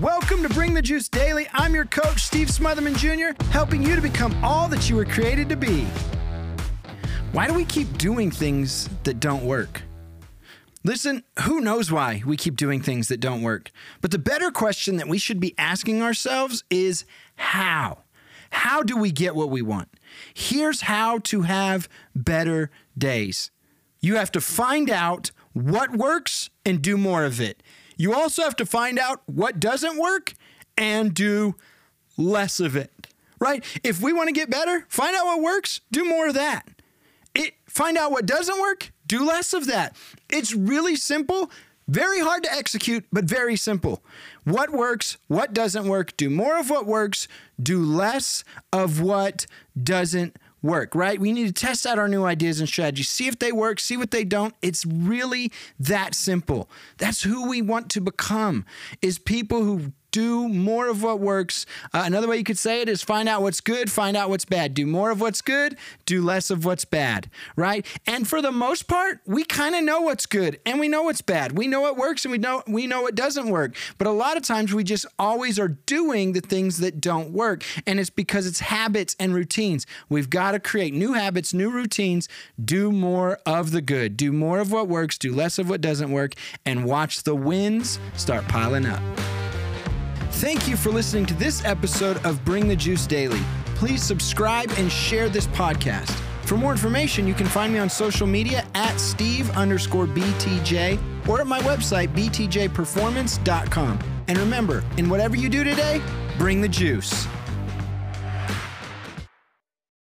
Welcome to Bring the Juice Daily. I'm your coach, Steve Smotherman Jr., helping you to become all that you were created to be. Why do we keep doing things that don't work? Listen, who knows why we keep doing things that don't work? But the better question that we should be asking ourselves is how? How do we get what we want? Here's how to have better days. You have to find out what works and do more of it. You also have to find out what doesn't work and do less of it, right? If we want to get better, find out what works, do more of that. It, find out what doesn't work, do less of that. It's really simple, very hard to execute, but very simple. What works, what doesn't work, do more of what works, do less of what doesn't work, right? We need to test out our new ideas and strategies, see if they work, see what they don't. It's really that simple. That's who we want to become is people who do more of what works. Uh, another way you could say it is find out what's good, find out what's bad. Do more of what's good, do less of what's bad, right? And for the most part, we kind of know what's good and we know what's bad. We know what works and we know we know what doesn't work. But a lot of times we just always are doing the things that don't work, and it's because it's habits and routines. We've got to create new habits, new routines, do more of the good, do more of what works, do less of what doesn't work, and watch the wins start piling up. Thank you for listening to this episode of Bring the Juice Daily. Please subscribe and share this podcast. For more information, you can find me on social media at Steve underscore BTJ or at my website, btjperformance.com. And remember, in whatever you do today, bring the juice.